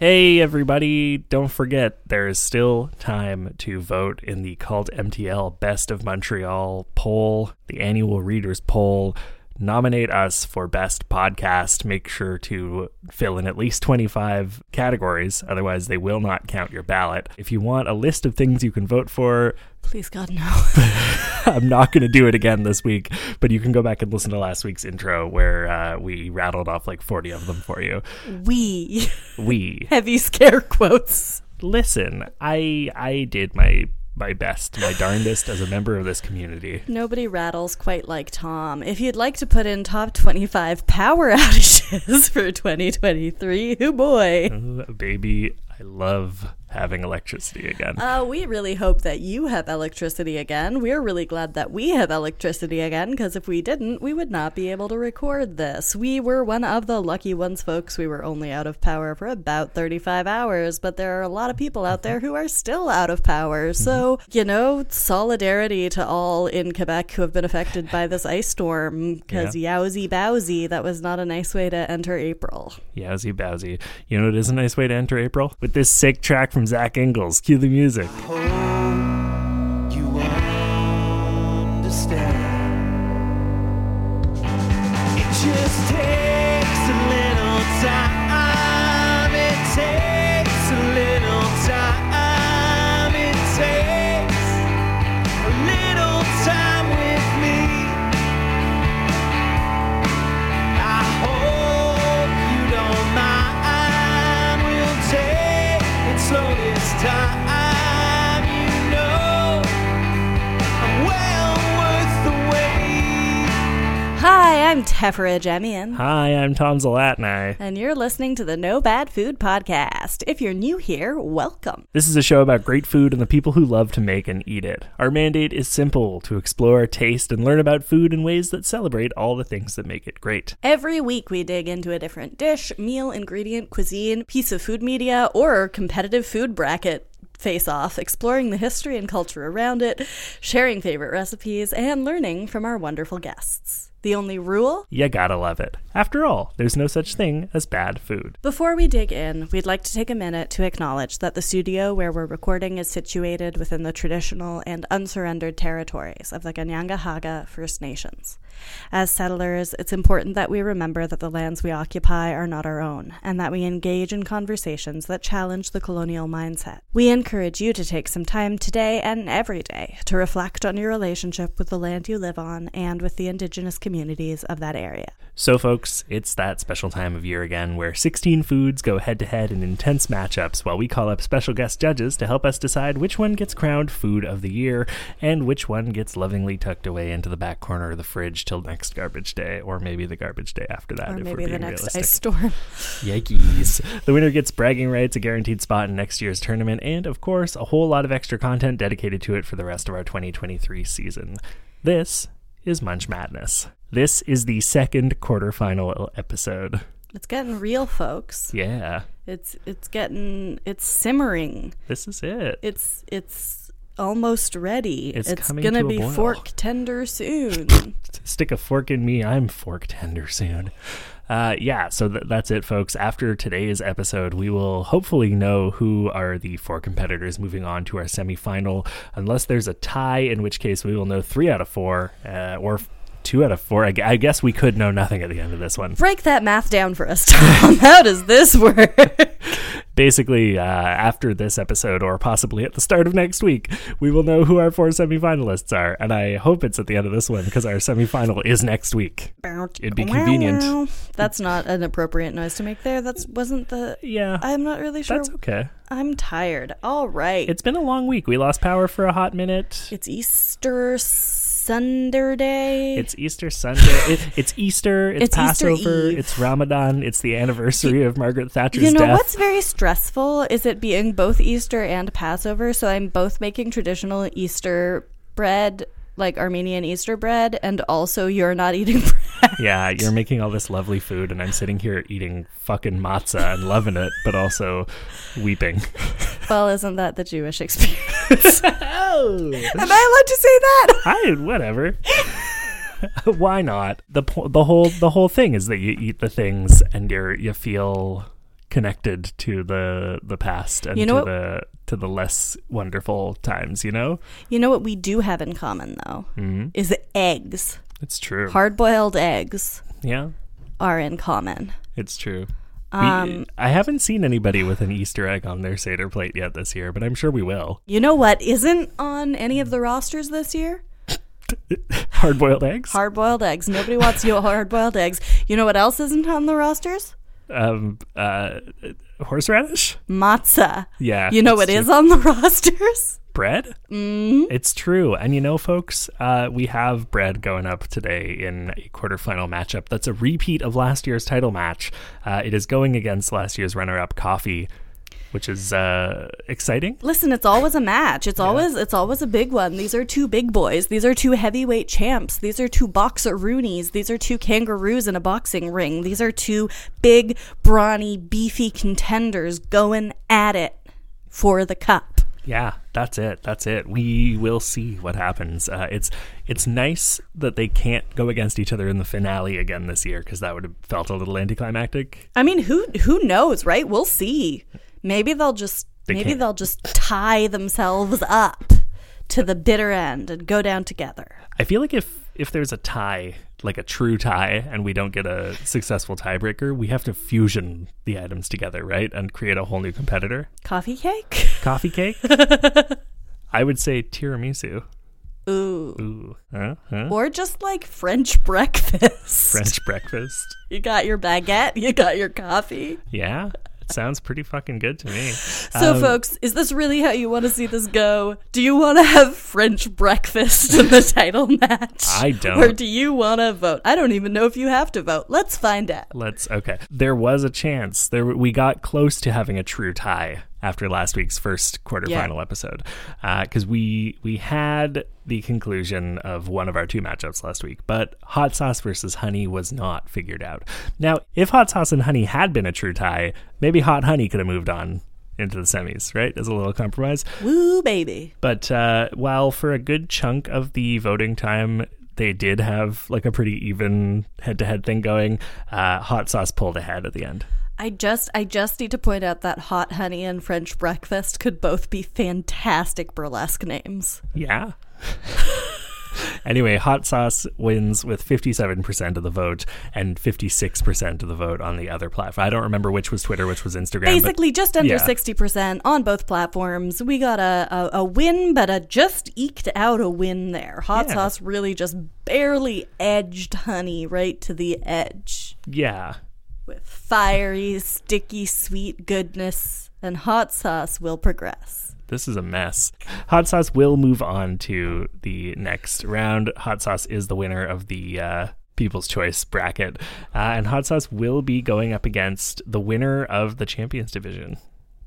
Hey, everybody, don't forget there is still time to vote in the Cult MTL Best of Montreal poll, the annual readers poll. Nominate us for Best Podcast. Make sure to fill in at least 25 categories, otherwise, they will not count your ballot. If you want a list of things you can vote for, Please, God, no. I'm not going to do it again this week, but you can go back and listen to last week's intro where uh, we rattled off like 40 of them for you. we. We Heavy scare quotes. listen. I I did my my best, my darndest as a member of this community. Nobody rattles quite like Tom. If you'd like to put in top 25 power outages for 2023, oh boy. Uh, baby, I love having electricity again. Uh, we really hope that you have electricity again. We're really glad that we have electricity again because if we didn't, we would not be able to record this. We were one of the lucky ones, folks. We were only out of power for about 35 hours, but there are a lot of people out there who are still out of power. So, you know, solidarity to all in Quebec who have been affected by this ice storm because yowzy bowsy, that was not a nice way to enter April. Yowzy bowsy. You know what is a nice way to enter April? With this sick track from Zach Ingles. Cue the music. Oh. I'm Teffer Adjemian. Hi, I'm Tom Zalatnai. And you're listening to the No Bad Food Podcast. If you're new here, welcome. This is a show about great food and the people who love to make and eat it. Our mandate is simple to explore, taste, and learn about food in ways that celebrate all the things that make it great. Every week, we dig into a different dish, meal, ingredient, cuisine, piece of food media, or competitive food bracket face off, exploring the history and culture around it, sharing favorite recipes, and learning from our wonderful guests. The only rule? You gotta love it. After all, there's no such thing as bad food. Before we dig in, we'd like to take a minute to acknowledge that the studio where we're recording is situated within the traditional and unsurrendered territories of the Kanien'kehá:ka First Nations. As settlers, it's important that we remember that the lands we occupy are not our own, and that we engage in conversations that challenge the colonial mindset. We encourage you to take some time today and every day to reflect on your relationship with the land you live on and with the Indigenous communities of that area. So, folks, it's that special time of year again where 16 foods go head to head in intense matchups while we call up special guest judges to help us decide which one gets crowned food of the year and which one gets lovingly tucked away into the back corner of the fridge till next garbage day, or maybe the garbage day after that. Or if maybe we're the being next realistic. ice storm. Yikes. The winner gets bragging rights, a guaranteed spot in next year's tournament, and of course, a whole lot of extra content dedicated to it for the rest of our 2023 season. This is Munch Madness. This is the second quarterfinal episode. It's getting real, folks. Yeah, It's it's getting it's simmering. this is it. It's it's almost ready. It's coming gonna to a be boil. fork tender soon. Stick a fork in me, I'm fork tender soon. Uh, yeah, so th- that's it, folks. After today's episode, we will hopefully know who are the four competitors moving on to our semifinal, unless there's a tie, in which case we will know three out of four, uh, or two out of four. I guess we could know nothing at the end of this one. Break that math down for us, Tom. How does this work? Basically, uh, after this episode, or possibly at the start of next week, we will know who our four semifinalists are, and I hope it's at the end of this one because our semifinal is next week. It'd be convenient. That's not an appropriate noise to make there. That's wasn't the. Yeah, I'm not really sure. that's okay. I'm tired. All right. It's been a long week. We lost power for a hot minute. It's Easter Sunday. It's Easter Sunday. It, it's Easter. It's, It's Passover. Eve. It's Ramadan. It's the anniversary of Margaret Thatcher's death. You know death. what's very stressful is it being both Easter and Passover. So I'm both making traditional Easter bread, like Armenian Easter bread, and also you're not eating bread. Yeah, you're making all this lovely food, and I'm sitting here eating fucking matzah and loving it, but also weeping. well, isn't that the Jewish experience? oh, Am I allowed to say that? I whatever. Why not? the The whole the whole thing is that you eat the things and you're you feel connected to the the past and You know to what- the to the less wonderful times. You know, You know what we do have in common though mm-hmm. is eggs. it's true. Hard boiled eggs Yeah, are in common. it's true. We- Um, I haven't seen anybody with an Easter egg on their Seder plate yet this year, but I'm sure we will. You know what isn't on any of the rosters this year? Hard boiled eggs? Hard boiled eggs. Nobody wants you hard boiled eggs. You know what else isn't on the rosters? Um, uh, horseradish? Matzah. Yeah. You know what is on the rosters? bread? Mm-hmm. It's true. And you know, folks, uh, we have bread going up today in a quarterfinal matchup. That's a repeat of last year's title match. Uh, it is going against last year's runner up, Coffee, which is uh, exciting. Listen, it's always a match. It's always it's always a big one. These are two big boys. These are two heavyweight champs. These are two boxer roonies. These are two kangaroos in a boxing ring. These are two big, brawny, beefy contenders going at it for the cup. Yeah, that's it. That's it. We will see what happens. Uh, it's it's nice that they can't go against each other in the finale again this year because that would have felt a little anticlimactic. I mean, who who knows, right? We'll see. Maybe they'll just They maybe can't. they'll just tie themselves up to the bitter end and go down together. I feel like if if there's a tie, like a true tie, and we don't get a successful tiebreaker, we have to fusion the items together, right, and create a whole new competitor. Coffee cake? Coffee cake. I would say tiramisu. Ooh. Ooh, huh? Huh? Or just like French breakfast. French breakfast. You got your baguette, you got your coffee. Yeah, sounds pretty fucking good to me. So, Um, folks, is this really how you want to see this go? Do you want to have French breakfast in the title match? I don't. Or do you want to vote? I don't even know if you have to vote. Let's find out. Let's okay. There was a chance. There we got close to having a true tie after last week's first quarterfinal Yeah. episode, because we we had the conclusion of one of our two matchups last week, but hot sauce versus honey was not figured out. Now, if hot sauce and honey had been a true tie, maybe hot honey could have moved on into the semis, right? As a little compromise. Woo, baby. But uh, while for a good chunk of the voting time, they did have like a pretty even head-to-head thing going. Uh, hot sauce pulled ahead at the end. I just I just need to point out that hot honey and French breakfast could both be fantastic burlesque names. Yeah. anyway, hot sauce wins with 57% of the vote and 56% of the vote on the other platform. I don't remember which was Twitter, which was Instagram. Basically, just under yeah. sixty percent on both platforms. We got a, a, a win, but a just eked out a win there. Hot Yeah. sauce really just barely edged honey right to the edge yeah. With fiery, sticky, sweet goodness, and hot sauce will progress. This is a mess. Hot Sauce will move on to the next round. Hot Sauce is the winner of the uh, People's Choice bracket. Uh, and Hot Sauce will be going up against the winner of the Champions Division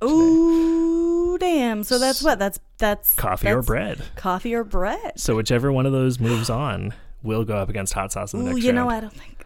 Ooh, damn! So that's what that's that's coffee or bread. Coffee or bread. So, whichever one of those moves on will go up against Hot Sauce in the Ooh, next you know. I don't think.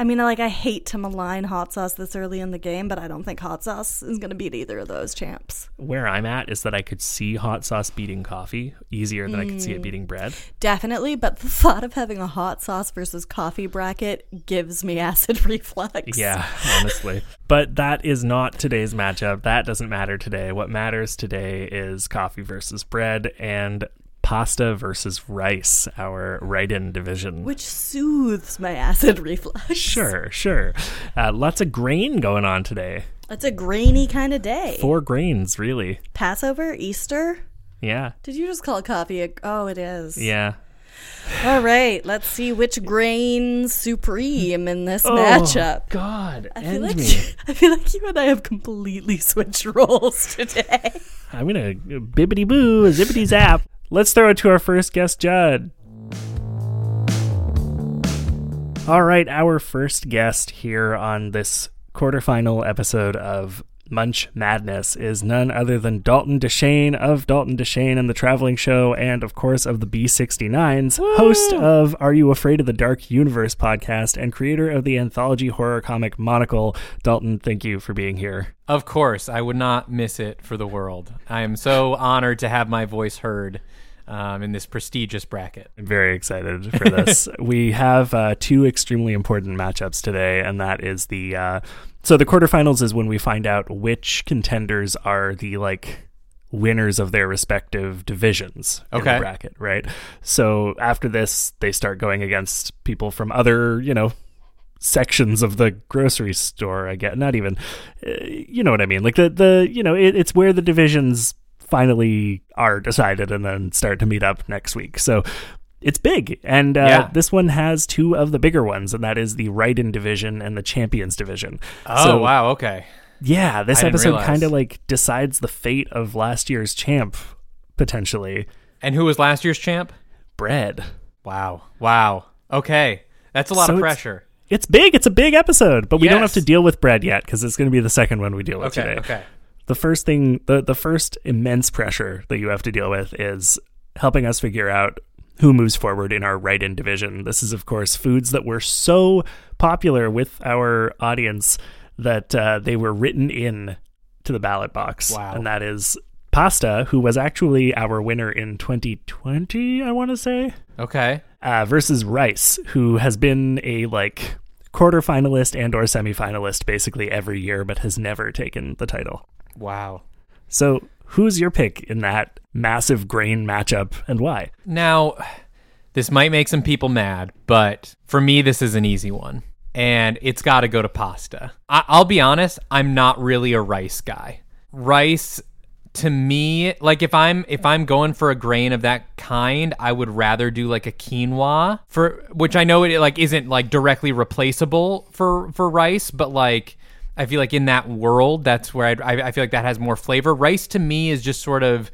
I mean, like, I hate to malign hot sauce this early in the game, but I don't think hot sauce is going to beat either of those champs. Where I'm at is that I could see Hot Sauce beating coffee easier than I could see Mm. it beating bread. Definitely, but the thought of having a hot sauce versus coffee bracket gives me acid reflux. Yeah, honestly. But that is not today's matchup. That doesn't matter today. What matters today is coffee versus bread and pasta versus rice, our right in division. Which soothes my acid reflux. Sure, sure. Uh, lots of grain going on today. It's a grainy kind of day. Four grains, really. Passover, Easter. Yeah, Did you just call coffee a. Oh, it is. yeah. All right, let's see which grain supreme in this Oh, matchup. God, I feel end like me. I feel like you and I have completely switched roles today. I'm gonna bibbity boo, zippity zap. Let's throw it to our first guest, Judd. All right, our first guest here on this quarterfinal episode of Munch Madness is none other than Dalton Deschain of Dalton Deschain and the Traveling Show, and of course of the B69s, host of Are You Afraid of the Dark Universe podcast, and creator of the anthology horror comic Monocle. Dalton, thank you for being here. Of course, I would not miss it for the world. I am so honored to have my voice heard um, in this prestigious bracket. I'm very excited for this. we have uh, two extremely important matchups today, and that is the uh, so the quarterfinals is when we find out which contenders are the like winners of their respective divisions in Okay. the bracket, right? So after this, they start going against people from other, you know, sections of the grocery store. I get not even, uh, you know what I mean? Like the the you know it, it's where the divisions finally are decided and then start to meet up next week. So. It's big, and uh, Yeah. this one has two of the bigger ones, and that is the Right-In division and the Champions division. Oh So, wow, okay. yeah, this I episode kind of like decides the fate of last year's champ, potentially. And who was last year's champ? Bread. Wow, wow. Okay, that's a lot So of pressure. It's big. It's a big episode, but we don't have to deal with bread yet because it's going to be the second one we deal with Okay, today. okay. The first thing, the the first immense pressure that you have to deal with is helping us figure out who moves forward in our right-in division. This is, of course, foods that were so popular with our audience that uh, they were written in to the ballot box. Wow. And that is pasta, who was actually our winner in 2020, I want to say Okay. uh, versus Rice, who has been a like quarterfinalist and or semifinalist basically every year, but has never taken the title. Wow. So, who's your pick in that massive grain matchup, and why? Now, this might make some people mad, but for me, this is an easy one. And it's got to go to pasta. I- I'll be honest, I'm not really a rice guy. Rice to me like if i'm if i'm going for a grain of that kind i would rather do like a quinoa for which i know it like isn't like directly replaceable for for rice but like i feel like in that world that's where I'd, i i feel like that has more flavor rice to me is just sort of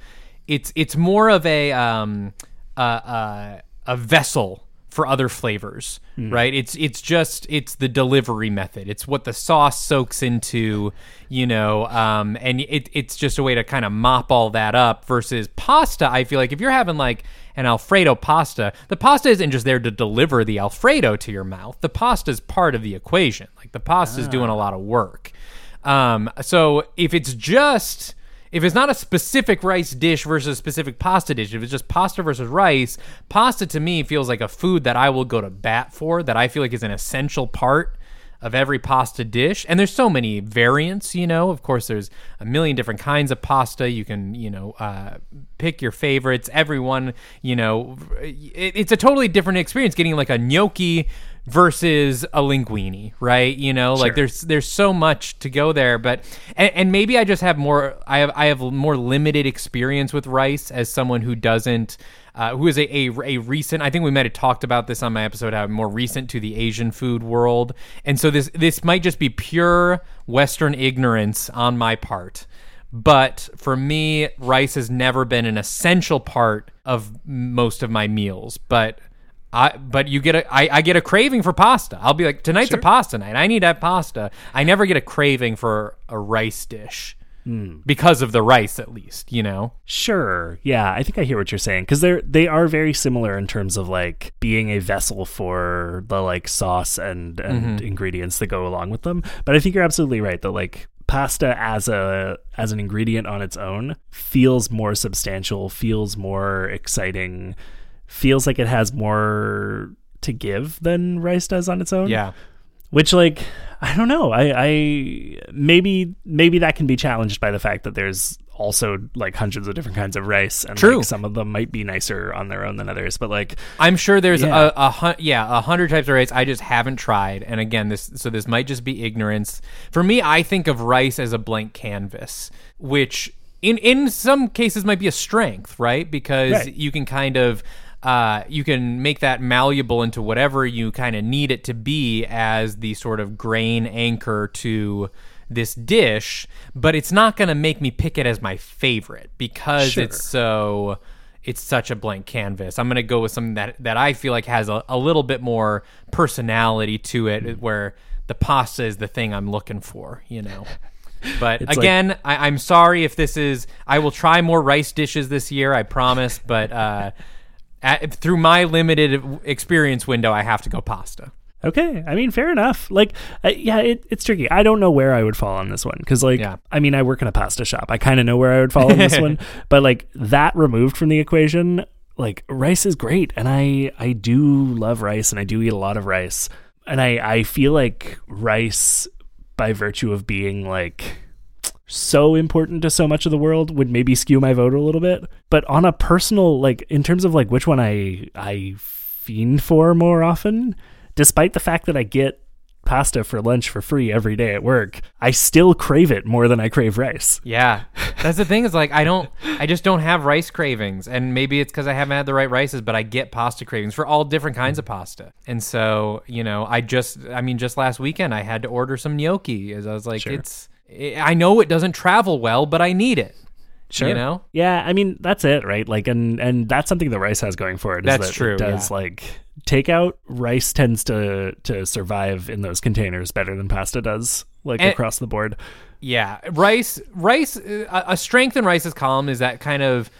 it's it's more of a um uh, uh a vessel for other flavors, right? It's it's just it's the delivery method. It's what the sauce soaks into, you know, um, and it, it's just a way to kind of mop all that up. Versus pasta, I feel like if you're having like an Alfredo pasta, the pasta isn't just there to deliver the Alfredo to your mouth. The pasta is part of the equation. Like the pasta is doing a lot of work. Um, so if it's just if it's not a specific rice dish versus a specific pasta dish, if it's just pasta versus rice, pasta to me feels like a food that I will go to bat for, that I feel like is an essential part of every pasta dish. And there's so many variants, you know. Of course, there's a million different kinds of pasta. You can, you know, uh, pick your favorites. Everyone, you know, it, it's a totally different experience getting like a gnocchi versus a linguine, right? You know, like there's there's so much to go there, but and, and maybe I just have more I have I have more limited experience with rice as someone who doesn't uh, who is a, a, a recent I think we might have talked about this on my episode how more recent to the Asian food world. And so this this might just be pure western ignorance on my part. But for me, rice has never been an essential part of most of my meals. But I, but you get a, I, I get a craving for pasta. I'll be like, tonight's a pasta night. I need that pasta. I never get a craving for a rice dish Hmm. because of the rice, at least. You know. Sure. Yeah, I think I hear what you're saying because they're they are very similar in terms of like being a vessel for the like sauce and and mm-hmm. ingredients that go along with them. But I think you're absolutely right that like pasta as a as an ingredient on its own feels more substantial, feels more exciting, feels like it has more to give than rice does on its own Yeah. which like i don't know i i maybe maybe that can be challenged by the fact that there's also like hundreds of different kinds of rice and True. like, some of them might be nicer on their own than others but like I'm sure there's Yeah. a, a hun- yeah a hundred types of rice. I just haven't tried. And again, this so this might just be ignorance. For me, I think of rice as a blank canvas, which in in some cases might be a strength, right? Because Right. you can kind of uh, you can make that malleable into whatever you kind of need it to be as the sort of grain anchor to this dish, but it's not going to make me pick it as my favorite because Sure. it's so it's such a blank canvas. I'm going to go with something that that I feel like has a, a little bit more personality to it, where the pasta is the thing I'm looking for, you know. But It's like- again, I, I'm sorry if this is. I will try more rice dishes this year. I promise. But uh, at, through my limited experience window, I have to go pasta. okay i mean fair enough like uh, yeah it, it's tricky i don't know where i would fall on this one because like Yeah. i mean i work in a pasta shop i kind of know where i would fall on this one but like that removed from the equation like rice is great and I I do love rice and I do eat a lot of rice. And I I feel like rice by virtue of being like so important to so much of the world would maybe skew my vote a little bit. But on a personal like in terms of like which one I I fiend for more often, despite the fact that I get pasta for lunch for free every day at work, I still crave it more than I crave rice. Yeah. That's the thing is like I don't I just don't have rice cravings and maybe it's cuz I haven't had the right rices but I get pasta cravings for all different kinds of pasta. And so, you know, I just I mean just last weekend I had to order some gnocchi as I was like Sure. it's I know it doesn't travel well, but I need it. Sure. You know? Yeah, I mean that's it, right? Like, and and that's something that rice has going for it. is That's that true, It does yeah. like takeout rice tends to to survive in those containers better than pasta does, like And- across the board. Yeah, rice. Rice. uh, A strength in rice's column is that kind of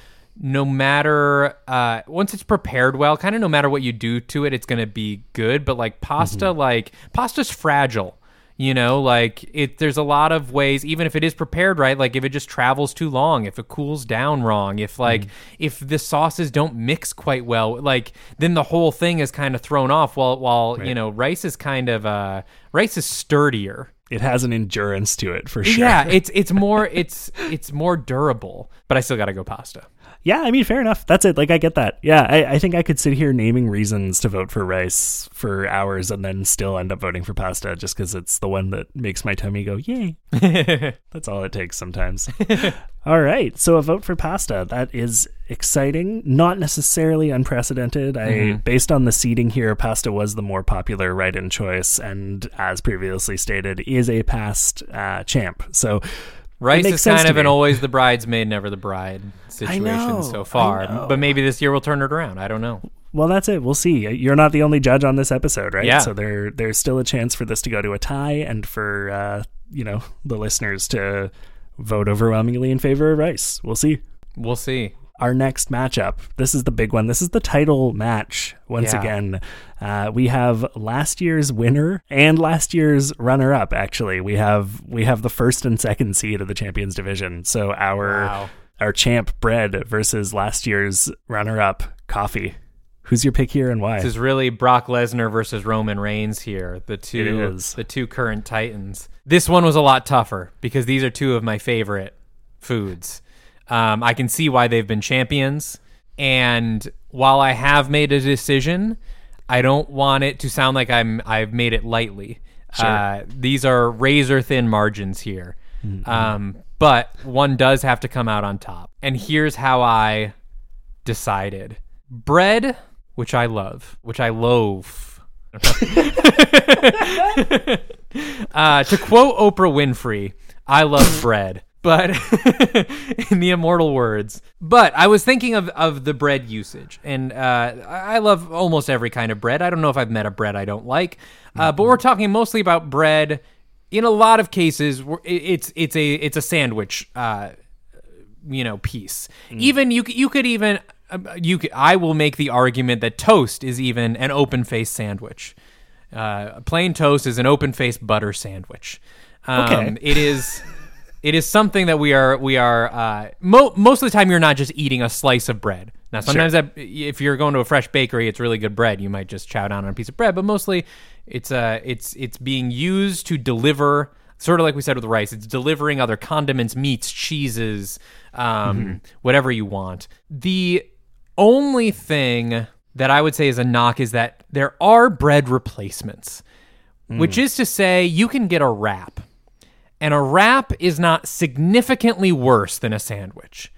no matter uh, once it's prepared well, kind of no matter what you do to it, it's gonna be good. But like pasta, like pasta's fragile. You know, like it. There's a lot of ways, even if it is prepared right. Like if it just travels too long, if it cools down wrong, if like if the sauces don't mix quite well, like then the whole thing is kind of thrown off. While while you know rice is kind of uh rice is sturdier. It has an endurance to it for sure. Yeah, it's it's more it's it's more durable, but I still got to go pasta. Yeah, I mean, fair enough. That's it. Like, I get that. Yeah, I, I think I could sit here naming reasons to vote for rice for hours and then still end up voting for pasta just because it's the one that makes my tummy go, yay. That's all it takes sometimes. all right. So, a vote for pasta. That is exciting. Not necessarily unprecedented. I, based on the seating here, pasta was the more popular write in choice and, as previously stated, is a past uh, champ. So, Rice is kind of an always the bridesmaid, never the bride situation so far. But maybe this year we'll turn it around. I don't know. Well, that's it. We'll see. You're not the only judge on this episode, right? Yeah. So there, there's still a chance for this to go to a tie, and for uh, you know the listeners to vote overwhelmingly in favor of Rice. We'll see. We'll see. Our next matchup. This is the big one. This is the title match. Once Yeah. again, uh, we have last year's winner and last year's runner-up. Actually, we have we have the first and second seed of the champions division. So our Wow. our champ bread versus last year's runner-up coffee. Who's your pick here and why? This is really Brock Lesnar versus Roman Reigns here. The two the two current titans. This one was a lot tougher because these are two of my favorite foods. Um, I can see why they've been champions, and while I have made a decision, I don't want it to sound like I'm I've made it lightly. Uh, these are razor thin margins here, um, but one does have to come out on top. And here's how I decided: bread, which I love, which I loathe. uh, to quote Oprah Winfrey, I love bread. But in the immortal words, but I was thinking of, of the bread usage, and uh, I love almost every kind of bread. I don't know if I've met a bread I don't like, uh, but we're talking mostly about bread. In a lot of cases, it's it's a it's a sandwich uh, you know piece. Even you you could even um, you could, I will make the argument that toast is even an open faced sandwich. Uh, plain toast is an open faced butter sandwich. Um, Okay. it is. It is something that we are we are uh, mo- most of the time you're not just eating a slice of bread. Now sometimes that, if you're going to a fresh bakery, it's really good bread. You might just chow down on a piece of bread, but mostly it's uh it's it's being used to deliver sort of like we said with rice. It's delivering other condiments, meats, cheeses, um, whatever you want. The only thing that I would say is a knock is that there are bread replacements, which is to say you can get a wrap. And a wrap is not significantly worse than a sandwich.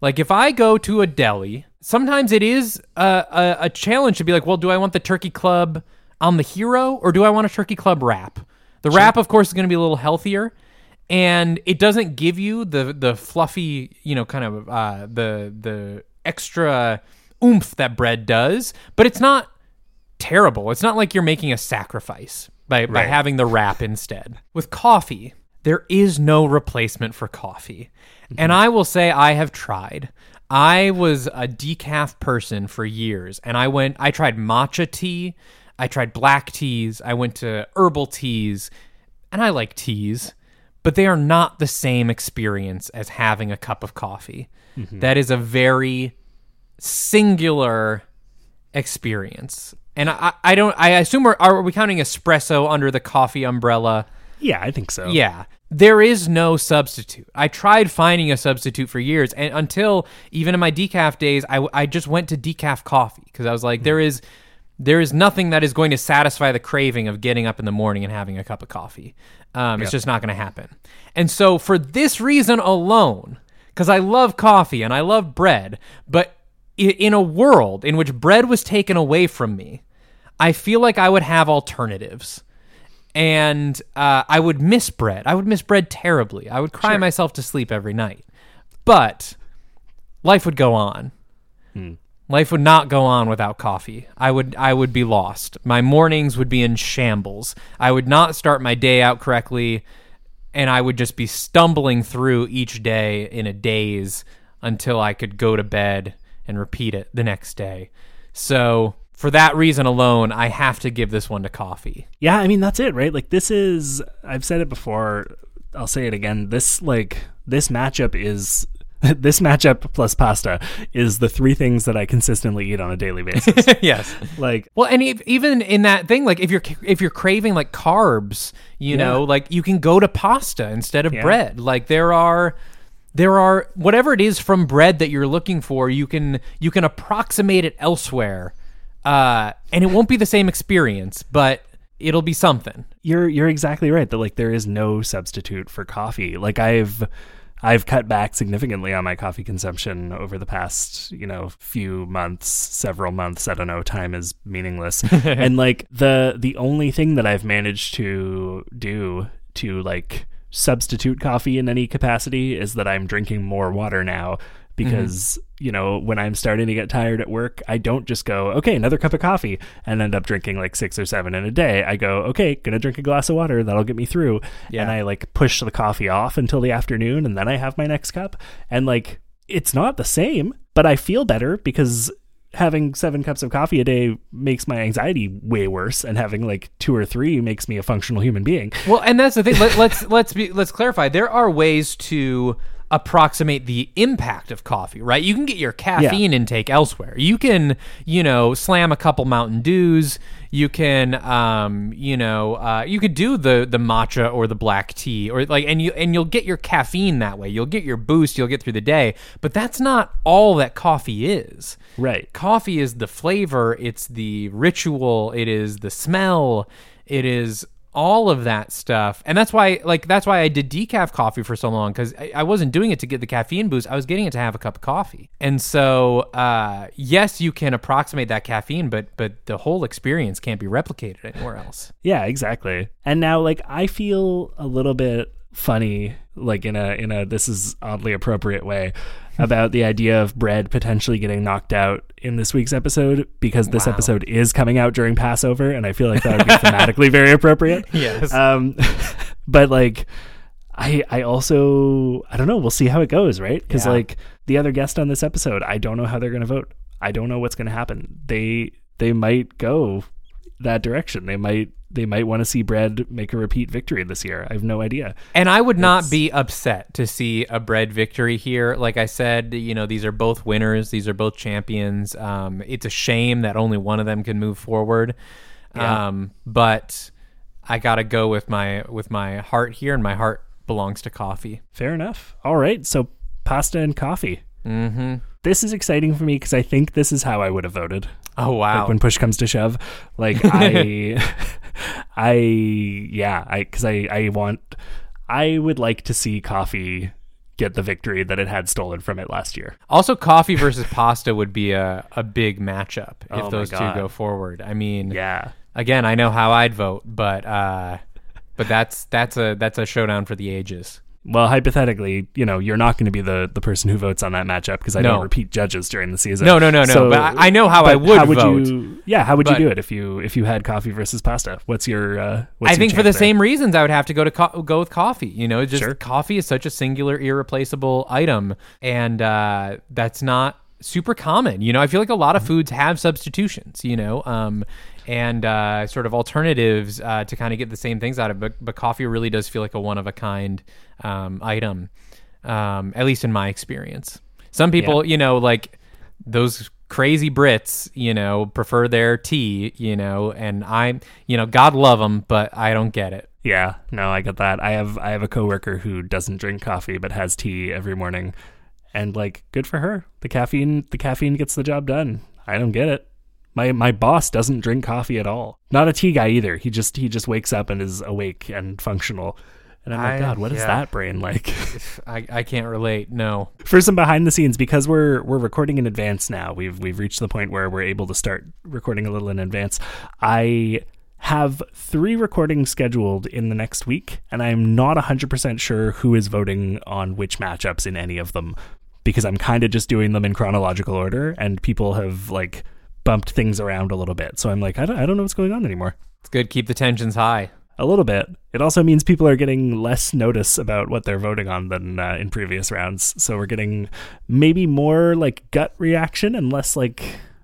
Like if I go to a deli, sometimes it is a, a, a challenge to be like, well, do I want the turkey club on the hero or do I want a turkey club wrap? The wrap, of course, is going to be a little healthier, and it doesn't give you the the fluffy, you know, kind of uh, the the extra oomph that bread does. But it's not terrible. It's not like you're making a sacrifice by, by having the wrap instead. With coffee, there is no replacement for coffee. And mm-hmm. I will say I have tried. I was a decaf person for years and I went I tried matcha tea, I tried black teas, I went to herbal teas, and I like teas, but they are not the same experience as having a cup of coffee. Mm-hmm. That is a very singular experience. And I, I don't. I assume we're are we counting espresso under the coffee umbrella? Yeah, I think so. Yeah. There is no substitute. I tried finding a substitute for years, and until even in my decaf days, I, I just went to decaf coffee because I was like, there is there is nothing that is going to satisfy the craving of getting up in the morning and having a cup of coffee. Um, It's just not going to happen. And so, for this reason alone, because I love coffee and I love bread, but in a world in which bread was taken away from me, I feel like I would have alternatives. And uh, I would miss bread. I would miss bread terribly. I would cry myself to sleep every night. But life would go on. Life would not go on without coffee. I would I would be lost. My mornings would be in shambles. I would not start my day out correctly and I would just be stumbling through each day in a daze until I could go to bed and repeat it the next day. So, for that reason alone, I have to give this one to coffee. Yeah, I mean that's it, right? Like this is I've said it before, I'll say it again. This like this matchup is this matchup plus pasta is the three things that I consistently eat on a daily basis. yes. like Well, and ev- even in that thing, like if you're if you're craving like carbs, you know, like you can go to pasta instead of Yeah. bread. Like there are there are whatever it is from bread that you're looking for, you can you can approximate it elsewhere, uh, and it won't be the same experience, but it'll be something. you're you're exactly right that like there is no substitute for coffee. Like I've I've cut back significantly on my coffee consumption over the past, you know, few months, several months. I don't know, time is meaningless. and like the the only thing that I've managed to do to like substitute coffee in any capacity is that I'm drinking more water now because mm-hmm. you know when i'm starting to get tired at work i don't just go okay another cup of coffee and end up drinking like six or seven in a day i go okay gonna drink a glass of water that'll get me through Yeah. and i like push the coffee off until the afternoon and then i have my next cup and like it's not the same but i feel better because having seven cups of coffee a day makes my anxiety way worse and having like two or three makes me a functional human being Well, and that's the thing. Let, let's let's be let's clarify. There are ways to approximate the impact of coffee, right? You can get your caffeine intake elsewhere. You can, you know, slam a couple Mountain Dews. You can, um, you know, uh, you could do the the matcha or the black tea, or like, and you and you'll get your caffeine that way. You'll get your boost. You'll get through the day. But that's not all that coffee is. right Coffee is the flavor, it's the ritual, it is the smell, it is all of that stuff. And that's why like that's why I did decaf coffee for so long cuz I, I wasn't doing it to get the caffeine boost. I was getting it to have a cup of coffee. And so uh yes, you can approximate that caffeine, but but the whole experience can't be replicated anywhere else. Yeah, exactly. And now like I feel a little bit funny like in a in a this is oddly appropriate way about the idea of bread potentially getting knocked out in this week's episode because this Wow. episode is coming out during Passover and I feel like that would be thematically very appropriate. Yes. Um but like I I also I don't know, we'll see how it goes, right? Cuz Yeah. like the other guest on this episode, I don't know how they're going to vote. I don't know what's going to happen. They they might go that direction. They might they might want to see bread make a repeat victory this year. I have no idea. And I would not be upset to see a bread victory here. Like I said, you know, these are both winners. These are both champions. Um, it's a shame that only one of them can move forward. Yeah. Um, but I gotta go with my with my heart here, and my heart belongs to coffee. Fair enough. All right, so pasta and coffee. Mm-hmm. This is exciting for me because I think this is how I would have voted. Oh wow! Like when push comes to shove, like I, I yeah, I because I I want I would like to see coffee get the victory that it had stolen from it last year. also, coffee versus pasta would be a, a big matchup if Oh those two go forward. I mean, Yeah. again, I know how I'd vote, but uh, but that's that's a that's a showdown for the ages. Well, hypothetically, you know, you're not going to be the, the person who votes on that matchup because I No. don't repeat judges during the season. No, no, no, no, but I- know how I would how would vote. You, yeah, how would you do it if you if you had coffee versus pasta? What's your? Uh, what's I your think for the there? same reasons, I would have to go to co- go with coffee. You know, just Sure. coffee is such a singular, irreplaceable item, and uh, that's not super common. You know, I feel like a lot of foods have substitutions. You know, um, and uh, sort of alternatives uh, to kind of get the same things out of. it. But but coffee really does feel like a one of a kind um, item, um, at least in my experience. Some people, you know, like those crazy Brits, you know, prefer their tea, you know, and I'm, you know, God love them, but I don't get it. Yeah, no, I get that. I have I have a coworker who doesn't drink coffee but has tea every morning, and like, good for her. The caffeine the caffeine gets the job done. I don't get it. My my boss doesn't drink coffee at all. Not a tea guy either. He just he just wakes up and is awake and functional. And I'm like, I- God, what is yeah. that brain like? I, I can't relate. No. For some behind the scenes, because we're we're recording in advance now. We've we've reached the point where we're able to start recording a little in advance. I have three recordings scheduled in the next week, and I'm not 100% sure who is voting on which matchups in any of them because I'm kind of just doing them in chronological order, and people have like bumped things around a little bit. So I'm like, I don't, I don't know what's going on anymore. It's good. Keep the tensions high. A little bit. It also means people are getting less notice about what they're voting on than uh, in previous rounds. So we're getting maybe more like gut reaction and less like,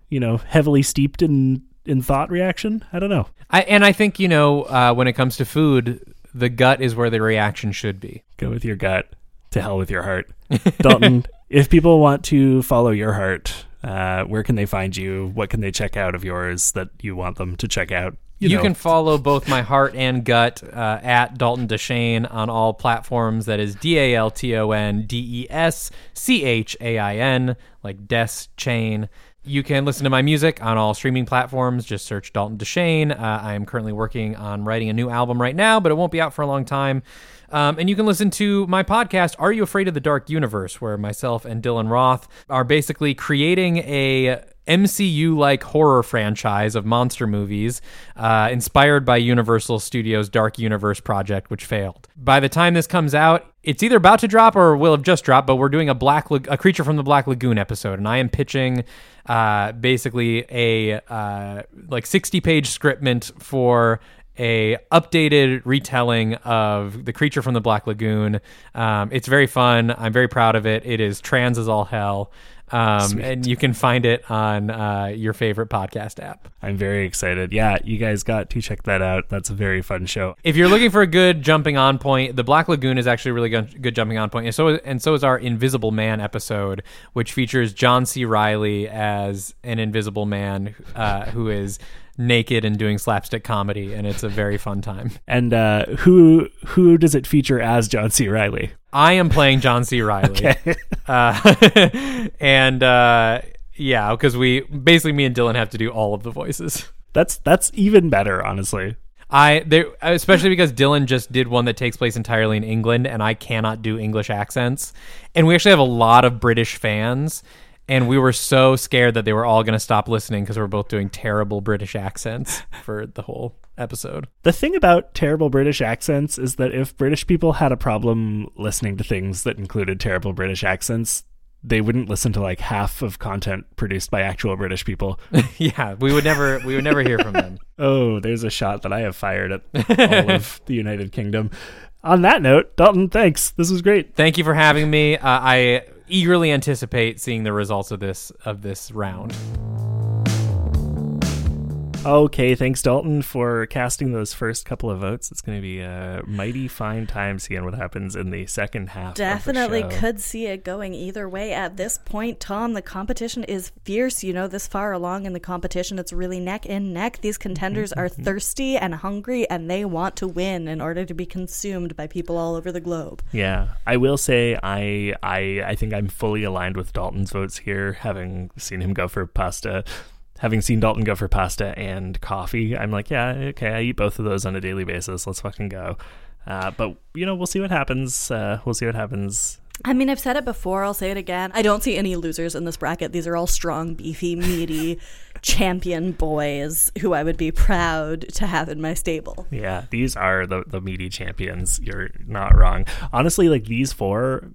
you know, heavily steeped in in thought reaction. I don't know. I, and I think, you know, uh, when it comes to food, the gut is where the reaction should be. Go with your gut. To hell with your heart. Dalton, if people want to follow your heart, uh, where can they find you? What can they check out of yours that you want them to check out? You, know. can follow both my heart and gut uh, at Dalton Deschain on all platforms. That is D A L T O N D E S C H A I N, like Des Chain. You can listen to my music on all streaming platforms. Just search Dalton Deschain. Uh, I am currently working on writing a new album right now, but it won't be out for a long time. Um, and you can listen to my podcast, Are You Afraid of the Dark Universe, where myself and Dylan Roth are basically creating a MCU like horror franchise of monster movies uh, inspired by Universal Studios' Dark Universe project, which failed. By the time this comes out, it's either about to drop or will have just dropped, but we're doing a black Lag- a creature from the Black Lagoon episode, and I am pitching uh, basically a uh, like 60 page scriptment for a updated retelling of the creature from the black lagoon um, it's very fun i'm very proud of it it is trans as all hell um, and you can find it on uh, your favorite podcast app I'm very excited. Yeah, you guys got to check that out. That's a very fun show. if you're looking for a good jumping on point, the Black Lagoon is actually a really good, good jumping on point, and so and so is our Invisible Man episode, which features John C. Reilly as an Invisible Man uh, who is naked and doing slapstick comedy, and it's a very fun time. And uh, who who does it feature as John C. Reilly? I am playing John C. Reilly, uh, and uh, yeah, because we basically me and Dylan have to do all of the voices. That's that's even better, honestly. I there especially because Dylan just did one that takes place entirely in England and I cannot do English accents. And we actually have a lot of British fans and we were so scared that they were all going to stop listening because we are both doing terrible British accents for the whole episode. The thing about terrible British accents is that if British people had a problem listening to things that included terrible British accents, they wouldn't listen to like half of content produced by actual British people. yeah, we would never we would never hear from them. oh, there's a shot that I have fired at all of the United Kingdom. On that note, Dalton, thanks. This was great. Thank you for having me. Uh, I eagerly anticipate seeing the results of this of this round. Okay, thanks, Dalton, for casting those first couple of votes. It's going to be a mighty fine time seeing what happens in the second half. Definitely of the show. could see it going either way at this point, Tom. The competition is fierce. You know, this far along in the competition, it's really neck and neck. These mm-hmm, contenders are mm-hmm. thirsty and hungry, and they want to win in order to be consumed by people all over the globe. Yeah, I will say I I I think I'm fully aligned with Dalton's votes here, having seen him go for pasta. Having seen Dalton go for pasta and coffee, I'm like, yeah, okay, I eat both of those on a daily basis. Let's fucking go. Uh, but you know, we'll see what happens. Uh, we'll see what happens. I mean, I've said it before, I'll say it again. I don't see any losers in this bracket. These are all strong, beefy, meaty champion boys who I would be proud to have in my stable. Yeah, these are the the meaty champions. You're not wrong. Honestly, like these four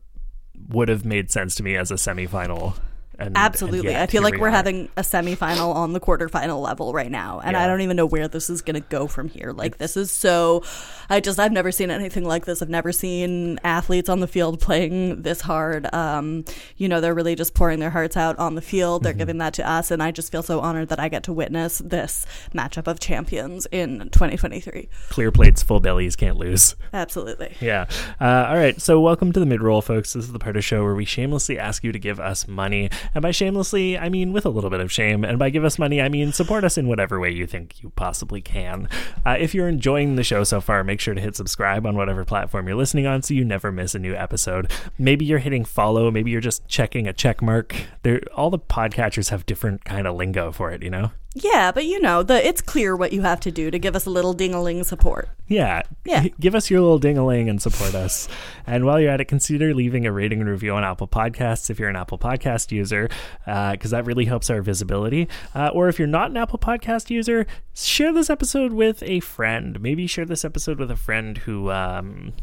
would have made sense to me as a semifinal. And, and Absolutely. yet I feel like we we're are. having a semifinal on the quarterfinal level right now. And I don't even know where this is going to go from here. Like, this is so. I just, I've never seen anything like this. I've never seen athletes on the field playing this hard. Um, you know, they're really just pouring their hearts out on the field. Mm-hmm. They're giving that to us. And I just feel so honored that I get to witness this matchup of champions in 2023. clear plates, full bellies, can't lose. Absolutely. Yeah. Uh, all right. So, welcome to the mid roll, folks. This is the part of the show where we shamelessly ask you to give us money. And by shamelessly, I mean with a little bit of shame. And by give us money, I mean support us in whatever way you think you possibly can. Uh, if you're enjoying the show so far, make sure to hit subscribe on whatever platform you're listening on so you never miss a new episode. Maybe you're hitting follow, maybe you're just checking a check mark. There, all the podcatchers have different kind of lingo for it, you know? Yeah, but you know, the it's clear what you have to do to give us a little ding-a-ling support. Yeah. Yeah. Give us your little ding-a-ling and support us. And while you're at it, consider leaving a rating and review on Apple Podcasts if you're an Apple Podcast user, because that really helps our visibility. Uh, or if you're not an Apple Podcast user, share this episode with a friend. Maybe share this episode with a friend who um,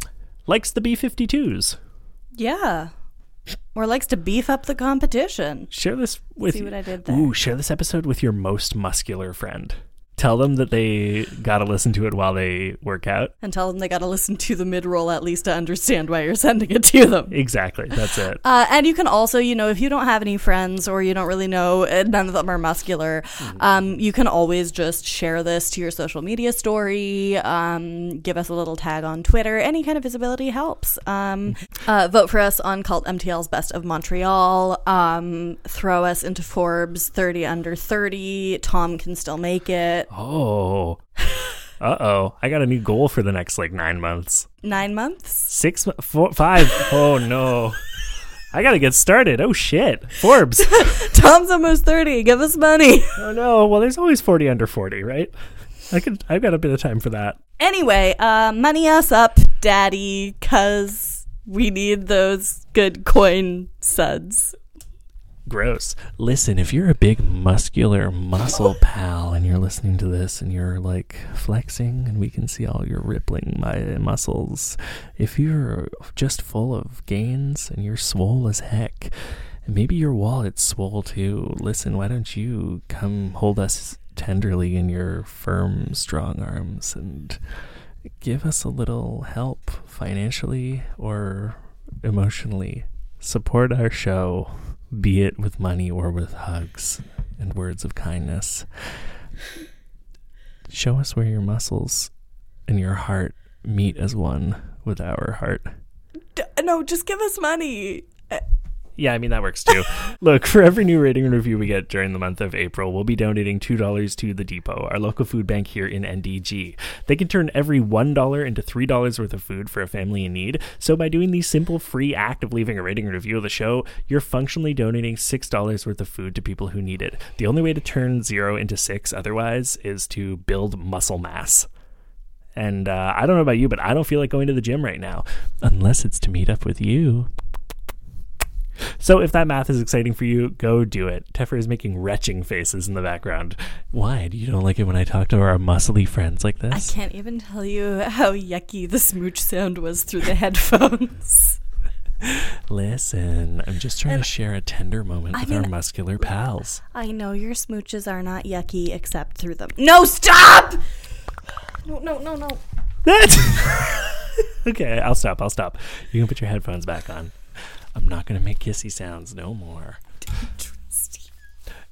likes the B-52s. Yeah. Or likes to beef up the competition. Share this with See what I did there? Ooh, share this episode with your most muscular friend. Tell them that they got to listen to it while they work out. And tell them they got to listen to the mid roll at least to understand why you're sending it to them. Exactly. That's it. Uh, and you can also, you know, if you don't have any friends or you don't really know, uh, none of them are muscular, um, you can always just share this to your social media story, um, give us a little tag on Twitter. Any kind of visibility helps. Um, uh, vote for us on Cult MTL's Best of Montreal. Um, throw us into Forbes 30 under 30. Tom can still make it. Oh. Uh oh. I got a new goal for the next like nine months. Nine months? Six, four. Oh no. I gotta get started. Oh shit. Forbes. Tom's almost 30. Give us money. oh no. Well, there's always 40 under 40, right? I could, I've got a bit of time for that. Anyway, uh, money us up, daddy, cuz we need those good coin suds. Gross. Listen, if you're a big muscular muscle pal and you're listening to this and you're like flexing and we can see all your rippling muscles, if you're just full of gains and you're swole as heck, and maybe your wallet's swole too, listen, why don't you come hold us tenderly in your firm, strong arms and give us a little help financially or emotionally. Support our show be it with money or with hugs and words of kindness. Show us where your muscles and your heart meet as one with our heart. D- no, just give us money. Yeah, I mean, that works too. Look, for every new rating and review we get during the month of April, we'll be donating $2 to The Depot, our local food bank here in NDG. They can turn every $1 into $3 worth of food for a family in need. So, by doing the simple, free act of leaving a rating and review of the show, you're functionally donating $6 worth of food to people who need it. The only way to turn zero into six otherwise is to build muscle mass. And uh, I don't know about you, but I don't feel like going to the gym right now, unless it's to meet up with you. So if that math is exciting for you, go do it. Teffer is making retching faces in the background. Why? Do you don't like it when I talk to our muscly friends like this? I can't even tell you how yucky the smooch sound was through the headphones. Listen, I'm just trying And- to share a tender moment I with mean- our muscular pals. I know your smooches are not yucky except through them. No, stop! No, no, no, no. okay, I'll stop. I'll stop. You can put your headphones back on. I'm not going to make kissy sounds no more.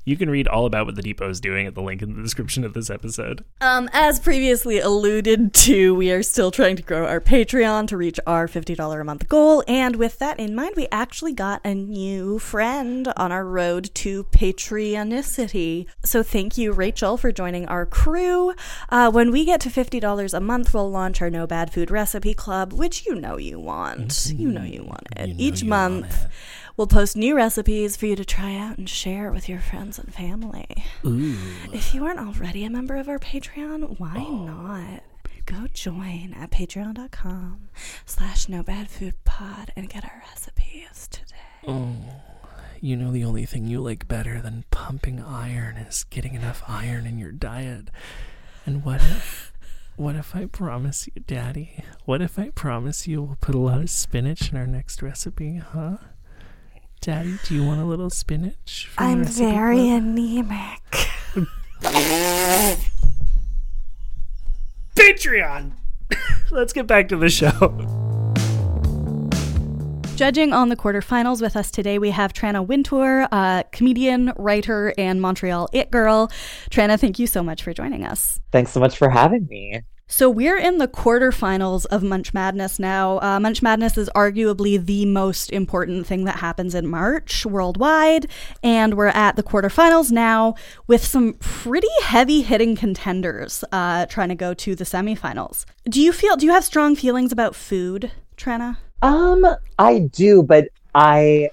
You can read all about what the Depot is doing at the link in the description of this episode. Um, as previously alluded to, we are still trying to grow our Patreon to reach our $50 a month goal. And with that in mind, we actually got a new friend on our road to Patreonicity. So thank you, Rachel, for joining our crew. Uh, when we get to $50 a month, we'll launch our No Bad Food Recipe Club, which you know you want. You know you want it. You know Each month. We'll post new recipes for you to try out and share with your friends and family. Ooh. If you aren't already a member of our Patreon, why Oh, not? Go join at patreon.com slash no bad food pod and get our recipes today. Oh, you know the only thing you like better than pumping iron is getting enough iron in your diet. And what if what if I promise you, Daddy? What if I promise you we'll put a lot of spinach in our next recipe, huh? Daddy, do you want a little spinach? I'm very club? anemic. Patreon. Let's get back to the show. Judging on the quarterfinals with us today, we have Tranna Wintour, uh, comedian, writer, and Montreal It Girl. Tranna, thank you so much for joining us. Thanks so much for having me. So we're in the quarterfinals of Munch Madness now. Uh, Munch Madness is arguably the most important thing that happens in March worldwide, and we're at the quarterfinals now with some pretty heavy hitting contenders uh, trying to go to the semifinals. Do you feel? Do you have strong feelings about food, Tranna? Um, I do, but I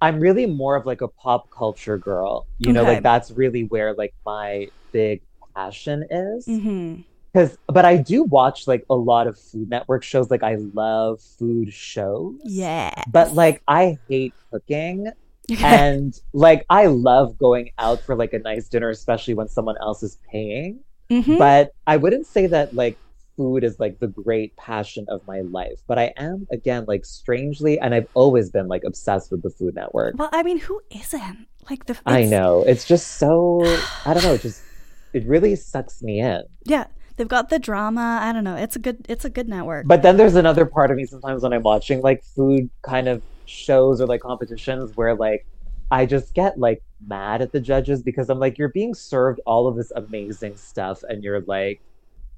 I'm really more of like a pop culture girl. You know, like that's really where like my big passion is. Mm-hmm. Cause but I do watch like a lot of Food Network shows. Like I love food shows. Yeah. But like I hate cooking. and like I love going out for like a nice dinner, especially when someone else is paying. Mhm. But I wouldn't say that like food is like the great passion of my life. But I am again like strangely, and I've always been like obsessed with the Food Network. Well, I mean, who isn't? Like the I know it's just so I don't know. It just it really sucks me in. Yeah, they've got the drama. I don't know. It's a good. It's a good network. But then there's another part of me sometimes when I'm watching like food kind of shows or like competitions where like I just get like mad at the judges because I'm like, you're being served all of this amazing stuff and you're like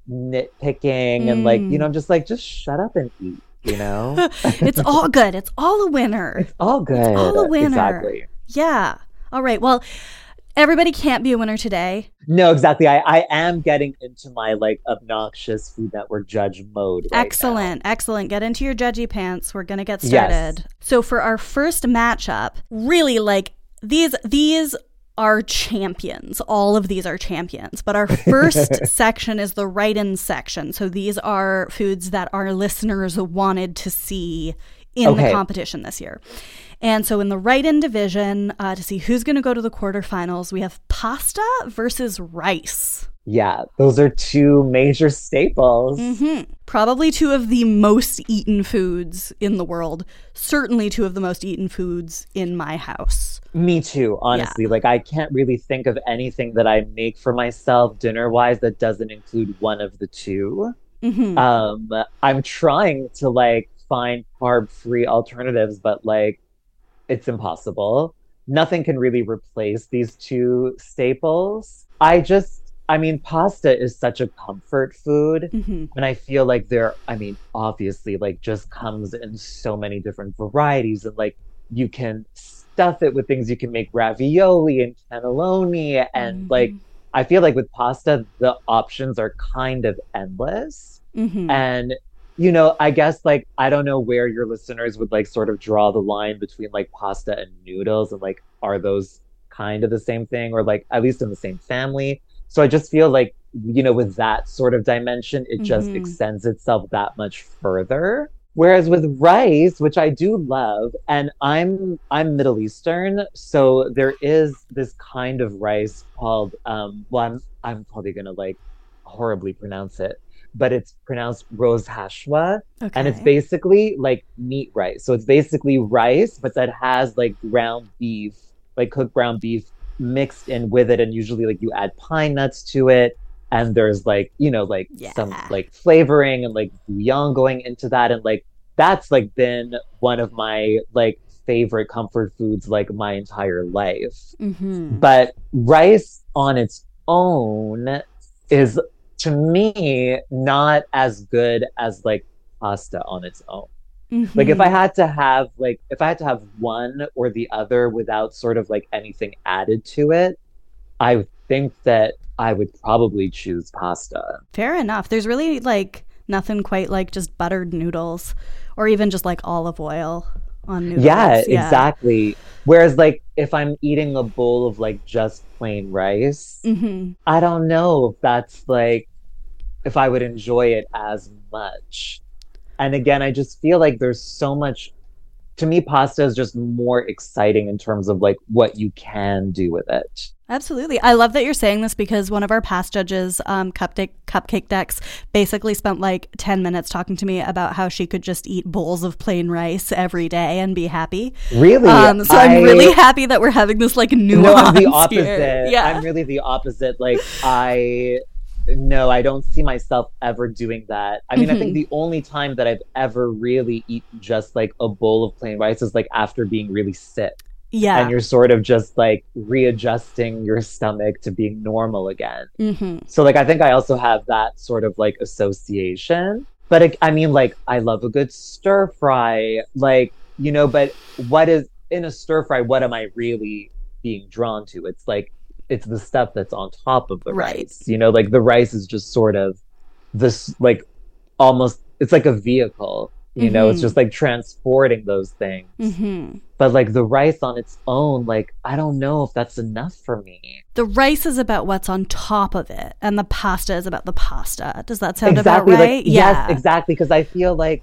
nitpicking and like, you know, I'm mm. just like, just shut up and eat, you know? it's all good. It's all a winner. it's all good. It's all a winner. Exactly. Yeah. All right. Well, everybody can't be a winner today. No, exactly. I, I am getting into my like obnoxious Food Network judge mode. right now. excellent. Excellent. Get into your judgy pants. We're going to get Yes. started. So for our first matchup, really like these these are champions. All of these are champions. But our first section is the write-in section. So these are foods that our listeners wanted to see in the competition this year. And so in the write-in division, uh, to see who's going to go to the quarterfinals, we have pasta versus rice. Yeah, those are two major staples. Mm-hmm. Probably two of the most eaten foods in the world. Certainly two of the most eaten foods in my house. Me too, honestly. Like I can't really think of anything that I make for myself dinner wise that doesn't include one of the two. hmm Um I'm trying to like find carb free alternatives, but like it's impossible. Nothing can really replace these two staples. I just I mean pasta is such a comfort food. hmm And I feel like there, I mean, obviously, like just comes in so many different varieties, and like you can stuff it with things. You can make ravioli and cannelloni, and Mhm. like I feel like with pasta, the options are kind of endless. hmm And you know, I guess like I don't know where your listeners would like sort of draw the line between like pasta and noodles, and like are those kind of the same thing, or like at least in the same family? So I just feel like you know, with that sort of dimension, it just Mhm. extends itself that much further. Whereas with rice, which I do love, and I'm I'm Middle Eastern, so there is this kind of rice called um well I'm I'm probably gonna like horribly pronounce it, but it's pronounced rose hashwa, Okay. and it's basically like meat rice. So it's basically rice, but that has like ground beef, like cooked ground beef mixed in with it, and usually like you add pine nuts to it, and there's like you know like some like flavoring and like bouillon going into that, and like that's like been one of my like favorite comfort foods like my entire life. hmm But rice on its own is to me not as good as like pasta on its own. Like if I Mm-hmm. had to have like if I had to have one or the other without sort of like anything added to it, I think that I would probably choose pasta. Fair enough. There's really like nothing quite like just buttered noodles or even just like olive oil on noodles. Yeah, exactly. Whereas like if I'm eating a bowl of like just plain rice, hmm I don't know if that's like if I would enjoy it as much. And again, I just feel like there's so much to me pasta is just more exciting in terms of like what you can do with it. Absolutely. I love that you're saying this because one of our past judges, um, Cupcake, Cupcake Dex, basically spent like 10 minutes talking to me about how she could just eat bowls of plain rice every day and be happy. Really? Um, so I- I'm really happy that we're having this like nuance. No, I'm the here. opposite. Yeah. I'm really the opposite. Like I no, I don't see myself ever doing that. I mean, I Mm-hmm. think the only time that I've ever really eaten just like a bowl of plain rice is like after being really sick. Yeah. and you're sort of just like readjusting your stomach to being normal again. hmm So like I think I also have that sort of like association. But it, I mean like I love a good stir fry, like you know. But what is in a stir fry? What am I really being drawn to? It's like it's the stuff that's on top of the Right. rice. You know, like the rice is just sort of this like almost it's like a vehicle. You know, it's Mhm. just like transporting those things hmm but like the rice on its own like i don't know if that's enough for me The rice is about what's on top of it, and the pasta is about the pasta. Does that sound exactly about right? like yes exactly because i feel like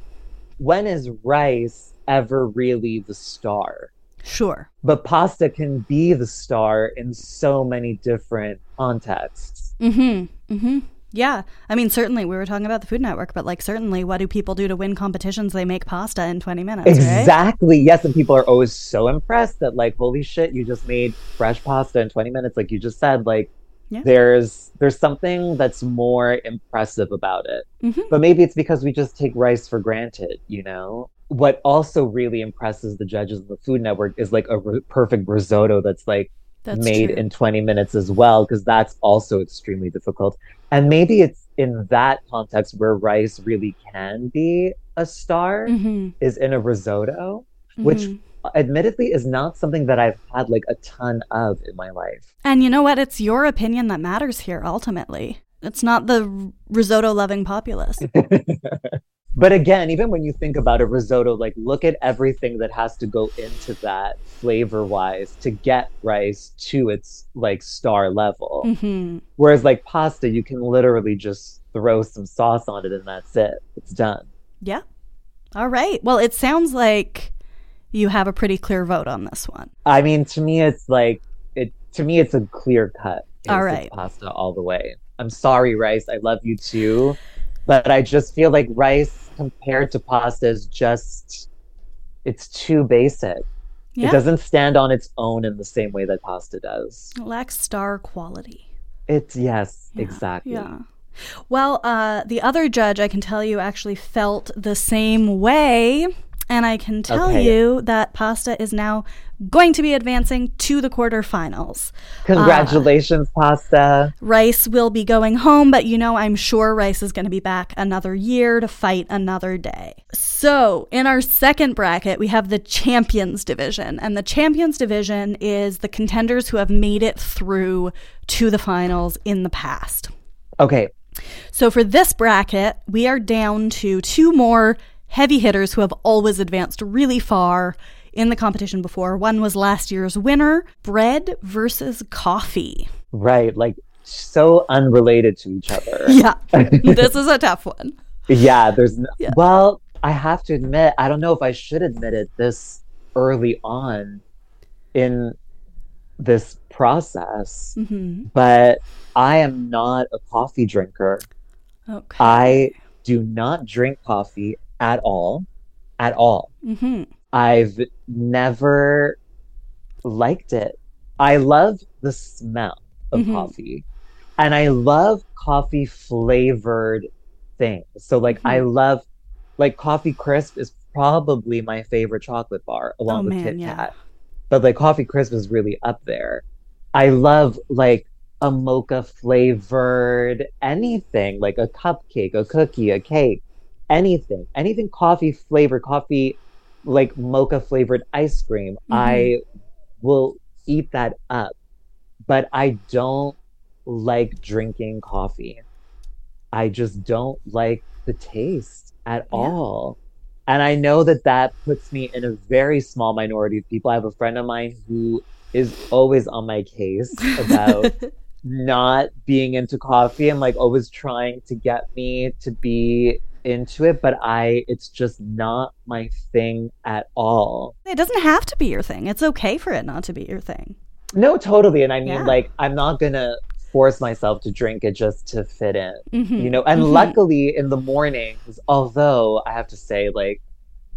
when is rice ever really the star Sure. but pasta can be the star in so many different contexts Mm-hmm. Mm-hmm. Yeah. I mean, certainly we were talking about the Food Network, but like certainly what do people do to win competitions? They make pasta in 20 minutes, right? exactly yes and people are always so impressed that like holy shit you just made fresh pasta in 20 minutes like you just said like Yeah. there's there's something that's more impressive about it Mhm. but maybe it's because we just take rice for granted you know what also really impresses the judges of the food network is like a r- perfect risotto that's like That's made true. in 20 minutes as well because that's also extremely difficult and maybe it's in that context where rice really can be a star Mhm. is in a risotto which Mhm. admittedly is not something that I've had like a ton of in my life. And you know what? It's your opinion that matters here ultimately. It's not the risotto loving populace. But again, even when you think about a risotto, like look at everything that has to go into that flavor wise to get rice to its like star level. hmm Whereas like pasta, you can literally just throw some sauce on it and that's it. It's done. Yeah. All right. Well, it sounds like you have a pretty clear vote on this one. I mean, to me, it's like it. To me, it's a clear cut. All right. pasta all the way. I'm sorry, rice. I love you too, but I just feel like rice compared to pasta is just it's too basic. Yeah. It doesn't stand on its own in the same way that pasta does. It lacks star quality. It's yes, Yeah, exactly. Yeah. Well, uh, the other judge, I can tell you, actually felt the same way. And I can tell Okay. you that pasta is now going to be advancing to the quarterfinals. Congratulations, uh, pasta. Rice will be going home, but you know, I'm sure Rice is going to be back another year to fight another day. So, in our second bracket, we have the Champions Division. And the Champions Division is the contenders who have made it through to the finals in the past. Okay, So, for this bracket, we are down to two more heavy hitters who have always advanced really far in the competition before. One was last year's winner bread versus coffee. right. Like so unrelated to each other. Yeah, this is a tough one. Yeah, there's n- Yeah. well, I have to admit, I don't know if I should admit it this early on in this process, hmm but I am not a coffee drinker. Okay. I do not drink coffee at all. At all. hmm I've never liked it. I love the smell of Mhm. coffee and I love coffee flavored things. So, like, I Mm-hmm. love, like, Coffee Crisp is probably my favorite chocolate bar along Oh, with man, Kit yeah. Kat. But, like, Coffee Crisp is really up there. I love, like, a mocha flavored anything, like a cupcake, a cookie, a cake, anything, anything coffee flavored, coffee like mocha flavored ice cream. Mm-hmm. I will eat that up, but I don't like drinking coffee. I just don't like the taste at Yeah. all. And I know that that puts me in a very small minority of people. I have a friend of mine who is always on my case about not being into coffee and like always trying to get me to be into it but i it's just not my thing at all it doesn't have to be your thing. It's okay for it not to be your thing. no totally and i mean Yeah. like i'm not gonna force myself to drink it just to fit in Mhm. you know and Mhm. luckily in the mornings although i have to say like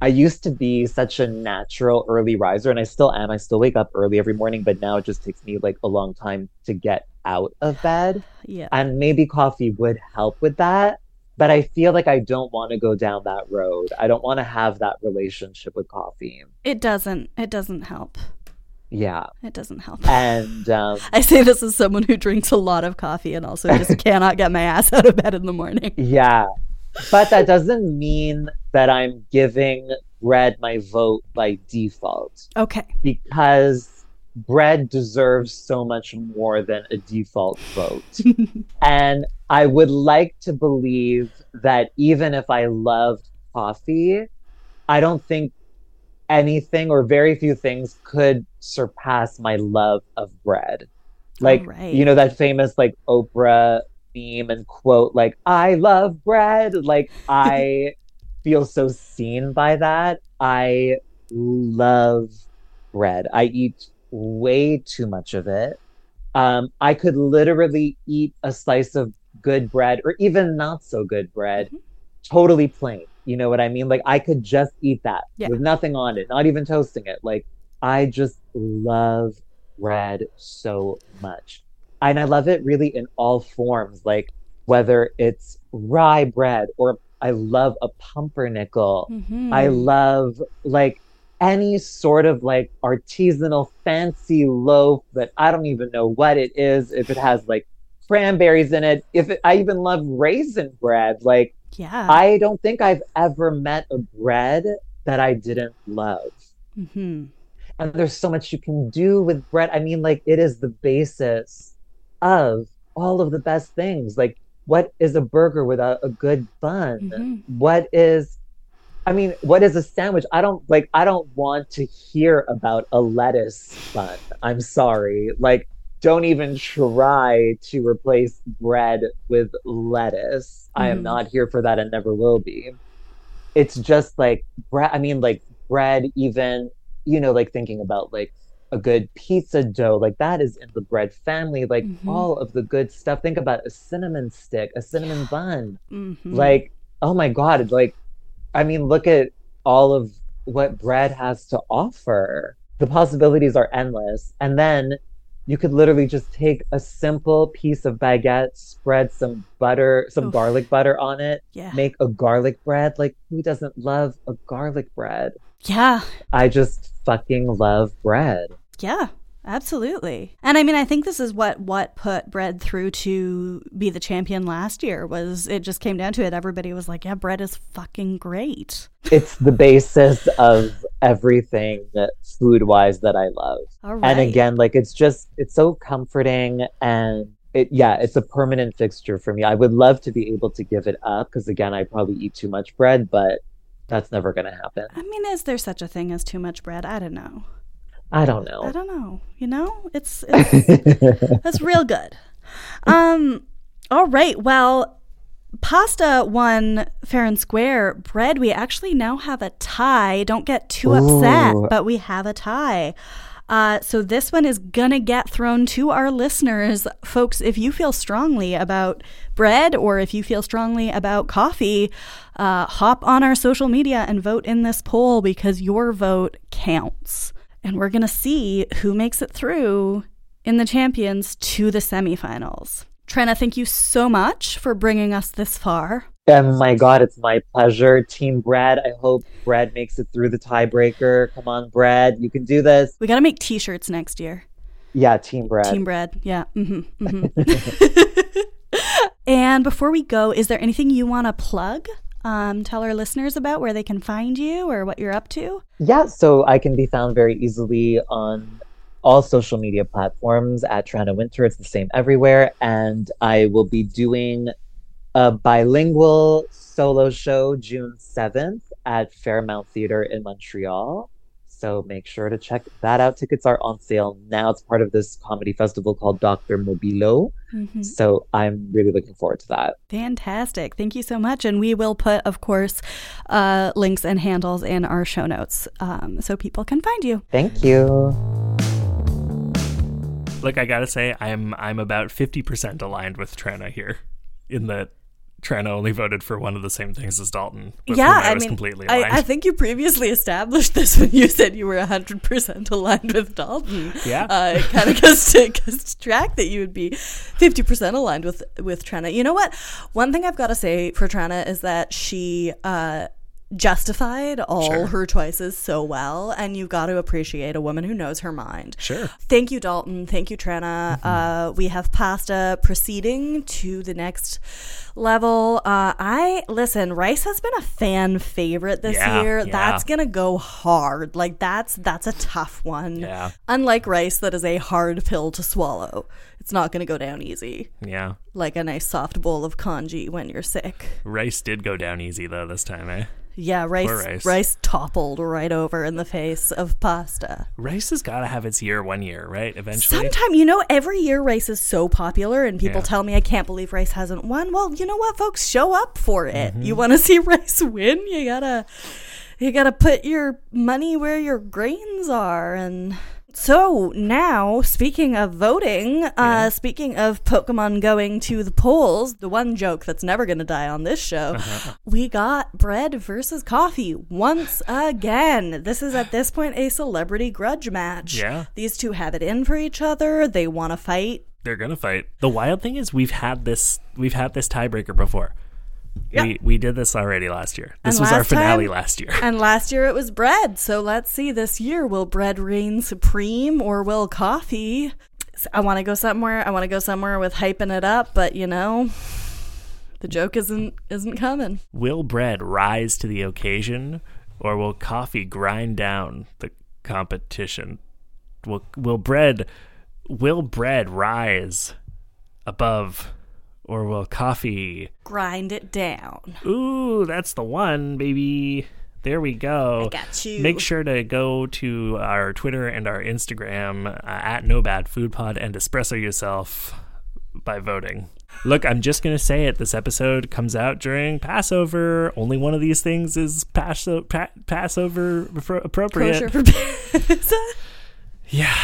i used to be such a natural early riser and i still am i still wake up early every morning but now it just takes me like a long time to get out of bed Yeah. and maybe coffee would help with that but i feel like i don't want to go down that road i don't want to have that relationship with coffee It doesn't. It doesn't help. Yeah. It doesn't help. And um, I say this as someone who drinks a lot of coffee and also just cannot get my ass out of bed in the morning. yeah. But that doesn't mean that I'm giving bread my vote by default Okay. because bread deserves so much more than a default vote. and I would like to believe that even if I loved coffee, I don't think anything or very few things could surpass my love of bread. Like, right. you know, that famous like Oprah meme and quote, like, I love bread. Like, I feel so seen by that. I love bread. I eat way too much of it. Um, I could literally eat a slice of good bread or even not so good bread, Mhm. totally plain. You know what I mean? Like I could just eat that Yeah. with nothing on it, not even toasting it. Like I just love bread so much. And I love it really in all forms, like whether it's rye bread or I love a pumpernickel. Mhm. I love like any sort of like artisanal fancy loaf that I don't even know what it is. If it has like cranberries in it, if it, I even love raisin bread, like yeah. I don't think I've ever met a bread that I didn't love. hmm And there's so much you can do with bread. I mean, like it is the basis of all of the best things. Like, what is a burger without a good bun? Mhm. What is I mean, what is a sandwich? I don't like I don't want to hear about a lettuce bun. I'm sorry. Like don't even try to replace bread with lettuce. I am Mhm. not here for that and never will be. It's just like bread I mean like bread even, you know, like thinking about like a good pizza dough, like that is in the bread family, like Mhm. all of the good stuff. Think about a cinnamon stick, a cinnamon bun Mhm. like oh my god like i mean look at all of what bread has to offer the possibilities are endless and then you could literally just take a simple piece of baguette spread some butter some Oof. garlic butter on it yeah. make a garlic bread like who doesn't love a garlic bread yeah. i just fucking love bread Yeah, absolutely. And I mean, I think this is what what put Bread through to be the champion last year was it just came down to it. Everybody was like, "Yeah, Bread is fucking great." it's the basis of everything food wise that i love All right. and again like it's just it's so comforting and it yeah it's a permanent fixture for me i would love to be able to give it up because again i probably eat too much bread but that's never going to happen I mean, is there such a thing as too much bread? I don't know. I don't know. I don't know. You know, it's, it's that's real good. Um. All right. Well, pasta won fair and square. Bread, we actually now have a tie. Don't get too upset, Ooh. but we have a tie. Uh, so this one is gonna get thrown to our listeners, folks. If you feel strongly about bread, or if you feel strongly about coffee, uh, hop on our social media and vote in this poll because your vote counts. And we're gonna see who makes it through in the champions to the semifinals. Tranna, thank you so much for bringing us this far. oh my god it's my pleasure team brad i hope brad makes it through the tiebreaker come on brad you can do this We gotta make T-shirts next year. yeah team brad Team bread. Yeah. hmm hmm and before we go, is there anything you want to plug? Um, tell our listeners about where they can find you or what you're up to. Yeah, so I can be found very easily on all social media platforms at Tranna Wintour. It's the same everywhere. And I will be doing a bilingual solo show June 7th at Fairmount Theatre in Montreal. So make sure to check that out. Tickets are on sale now. It's part of this comedy festival called Dr. Mobilo. Mhm. So I'm really looking forward to that. Fantastic. Thank you so much. And we will put, of course, uh, links and handles in our show notes um, so people can find you. Thank you. Look, I gotta say, I'm I'm about fifty percent aligned with Tranna here, in that Tranna only voted for one of the same things as Dalton. Yeah, I, I was mean, completely aligned. I, I think you previously established this when you said you were 100% aligned with Dalton. Yeah. Uh, it kind of goes to, goes to track that you would be 50% aligned with, with Tranna. You know what? One thing I've got to say for Tranna is that she, uh, justified all Sure. her choices so well, and you've got to appreciate a woman who knows her mind. Sure. Thank you, Dalton. Thank you, Tranna. Uh, we have pasta proceeding to the next level. Uh, I listen. Rice has been a fan favorite this Yeah, year. yeah. That's gonna go hard. Like that's that's a tough one. Yeah. Unlike rice, that is a hard pill to swallow. It's not gonna go down easy, Yeah. like a nice soft bowl of congee when you're sick. Rice did go down easy though this time, eh? Yeah, rice, rice. rice toppled right over in the face of pasta. Rice has got to have its year one year, right? Eventually. Sometime, you know, every year rice is so popular, and people Yeah. tell me I can't believe rice hasn't won. Well, you know what, folks, show up for it. Mm-hmm. You want to see rice win? You gotta, you gotta put your money where your grains are, and. So now, speaking of voting, uh, speaking of Pokemon going to the polls, the one joke that's never going to die on this show, Uh-huh. we got bread versus coffee once again. This is at this point a celebrity grudge match. Yeah. These two have it in for each other. They want to fight. They're gonna fight. The wild thing is we've had this we've had this tiebreaker before. Yeah. We we did this already last year. This And was our finale time- last year. And last year it was bread. So let's see this year will bread reign supreme or will coffee? I want to go somewhere. I want to go somewhere with hyping it up, but you know, the joke isn't isn't coming. Will bread rise to the occasion or will coffee grind down the competition? Will will bread will bread rise above or will coffee Grind it down. Ooh, that's the one, baby. There we go. I got you. Make sure to go to our Twitter and our Instagram uh, at No Bad Food Pod and espresso yourself by voting. Look, I'm just gonna say it. This episode comes out during Passover. Only one of these things is pa- Passover appro- appropriate. Yeah,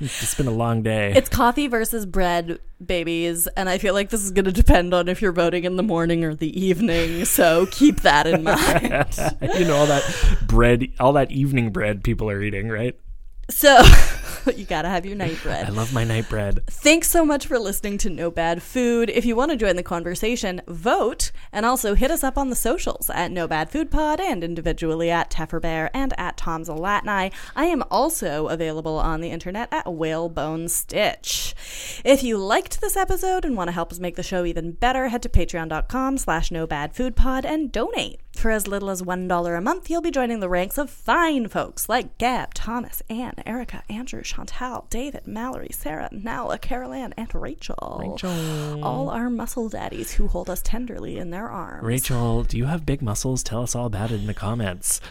it's been a long day. It's coffee versus bread, babies, and I feel like this is going to depend on if you're voting in the morning or the evening. So keep that in mind. you know all that bread, all that evening bread people are eating, right? So you got to have your night bread. I love my night bread. Thanks so much for listening to No Bad Food. If you want to join the conversation, vote and also hit us up on the socials at No Bad Food Pod and individually at Tefferbear and at Tom Zalatnai. I am also available on the internet at Whalebone Stitch. If you liked this episode and want to help us make the show even better, head to patreon.com slash no bad food pod and donate. For as little as $1 a month, you'll be joining the ranks of fine folks like Gab, Thomas, Anne, Erica, Andrew, Chantal, David, Mallory, Sarah, Nala, Carol Ann, and Rachel. Rachel. All our muscle daddies who hold us tenderly in their arms. Rachel, do you have big muscles? Tell us all about it in the comments.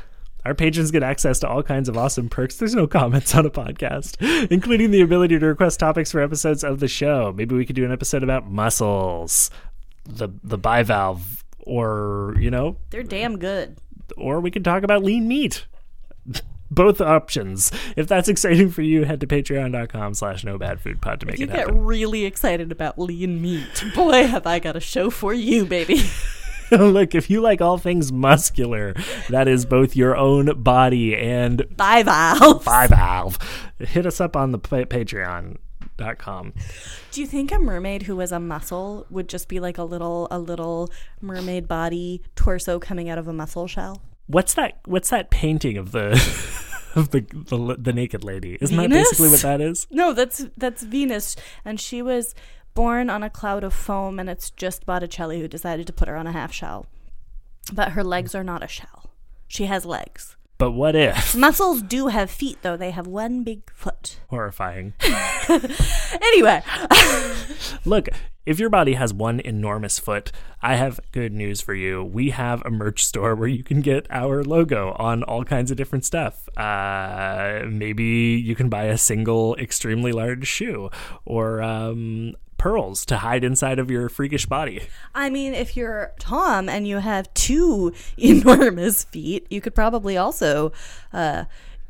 Our patrons get access to all kinds of awesome perks. There's no comments on a podcast, including the ability to request topics for episodes of the show. Maybe we could do an episode about muscles, the the bivalve, or you know, They're damn good. or we could talk about lean meat. Both options. If that's exciting for you, head to patreon.com slash no bad food pod to make it. You it get happen. really excited about lean meat. Boy, have I got a show for you, baby. Look, if you like all things muscular, that is both your own body and Val. bivalve. Hit us up on the pa- patreon.com. Do you think a mermaid who was a mussel would just be like a little, a little mermaid body torso coming out of a mussel shell? What's that what's that painting of the of the the, the naked lady? Isn't that basically what that is? No, that's that's Venus, and she was born on a cloud of foam, and it's just Botticelli who decided to put her on a half shell. But her legs are not a shell. She has legs. But what if? Mussels do have feet, though. They have one big foot. Horrifying. Anyway, Look, if your body has one enormous foot, I have good news for you. We have a merch store where you can get our logo on all kinds of different stuff. Uh, maybe you can buy a single extremely large shoe or um, pearls to hide inside of your freakish body. I mean, if you're Tom and you have two enormous feet, you could probably also uh,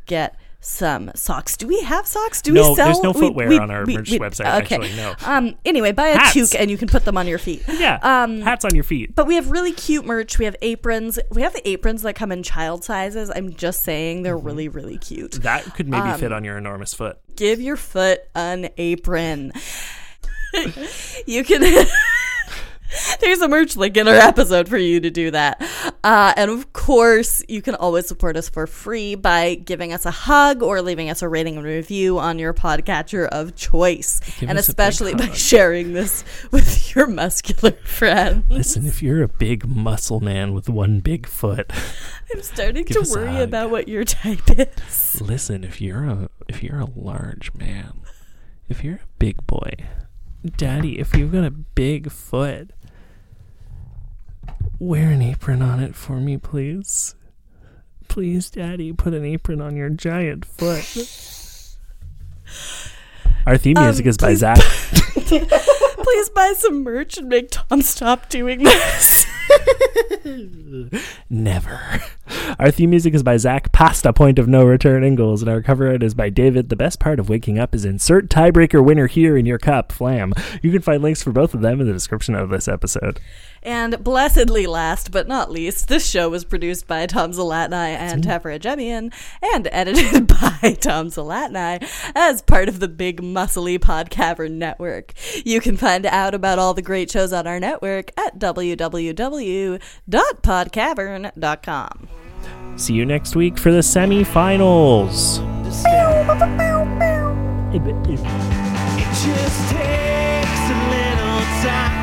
get some socks. Do we have socks? Do No, we sell? there's no footwear we- on our we- merch we- website, Okay. actually, no. Um. Anyway, buy a Hats. toque and you can put them on your feet. Yeah, Um, hats on your feet. But we have really cute merch. We have aprons. We have the aprons that come in child sizes. I'm just saying they're really, really cute. That could maybe um, fit on your enormous foot. Give your foot an apron. you can There's a merch link in our episode for you to do that. Uh, and of course, you can always support us for free by giving us a hug or leaving us a rating and review on your podcatcher of choice. Give and us a big especially by sharing this with your muscular friends. Listen, if you're a big muscle man with one big foot, I'm starting to worry about what your type is. listen, if you're a if you're a large man, if you're a big boy, daddy, if you've got a big foot, wear an apron on it for me, please. Please, daddy, put an apron on your giant foot. Our theme Um, music is by Zach. Please buy some merch and make Tom stop doing this. Never. Our theme music is by Zach Pasta Point of No Return Ingalls, and our cover art is by David. The best part of waking up is insert tiebreaker winner here in your cup, Flam. You can find links for both of them in the description of this episode. And blessedly last but not least, this show was produced by Tom Zalatnai and Teffer Adjemian and edited by Tom Zalatnai as part of the Big Muscly Podcavern Network. You can find out about all the great shows on our network at www.podcavern.com. See you next week for the semifinals. It just takes a little time.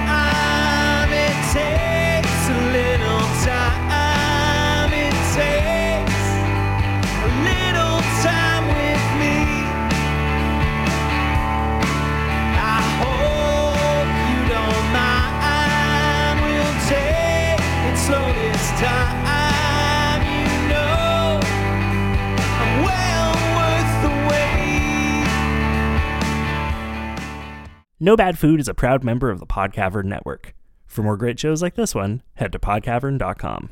No Bad Food is a proud member of the Podcavern Network. For more great shows like this one, head to podcavern.com.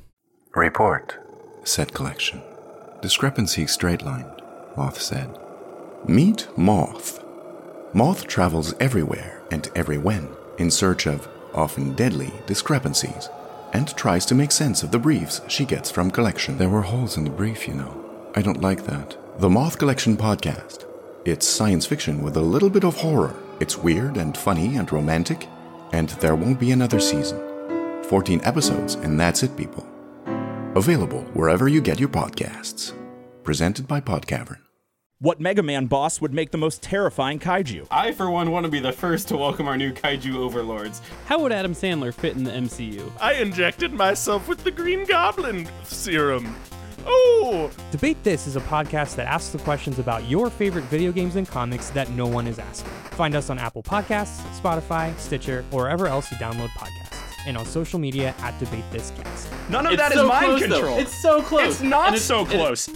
Report. Set collection. Discrepancy straight lined, Moth said. Meet Moth. Moth travels everywhere and every when in search of, often deadly, discrepancies and tries to make sense of the briefs she gets from collection. There were holes in the brief, you know. I don't like that. The Moth Collection Podcast. It's science fiction with a little bit of horror. It's weird and funny and romantic, and there won't be another season. 14 episodes, and that's it, people. Available wherever you get your podcasts. Presented by Podcavern. What Mega Man boss would make the most terrifying kaiju? I, for one, want to be the first to welcome our new kaiju overlords. How would Adam Sandler fit in the MCU? I injected myself with the Green Goblin serum. Oh! Debate This is a podcast that asks the questions about your favorite video games and comics that no one is asking. Find us on Apple Podcasts, Spotify, Stitcher, or wherever else you download podcasts, and on social media at Debate This Cast. None of It's that is so mind close, though. control. It's so close. It's not And it's- so and it- close.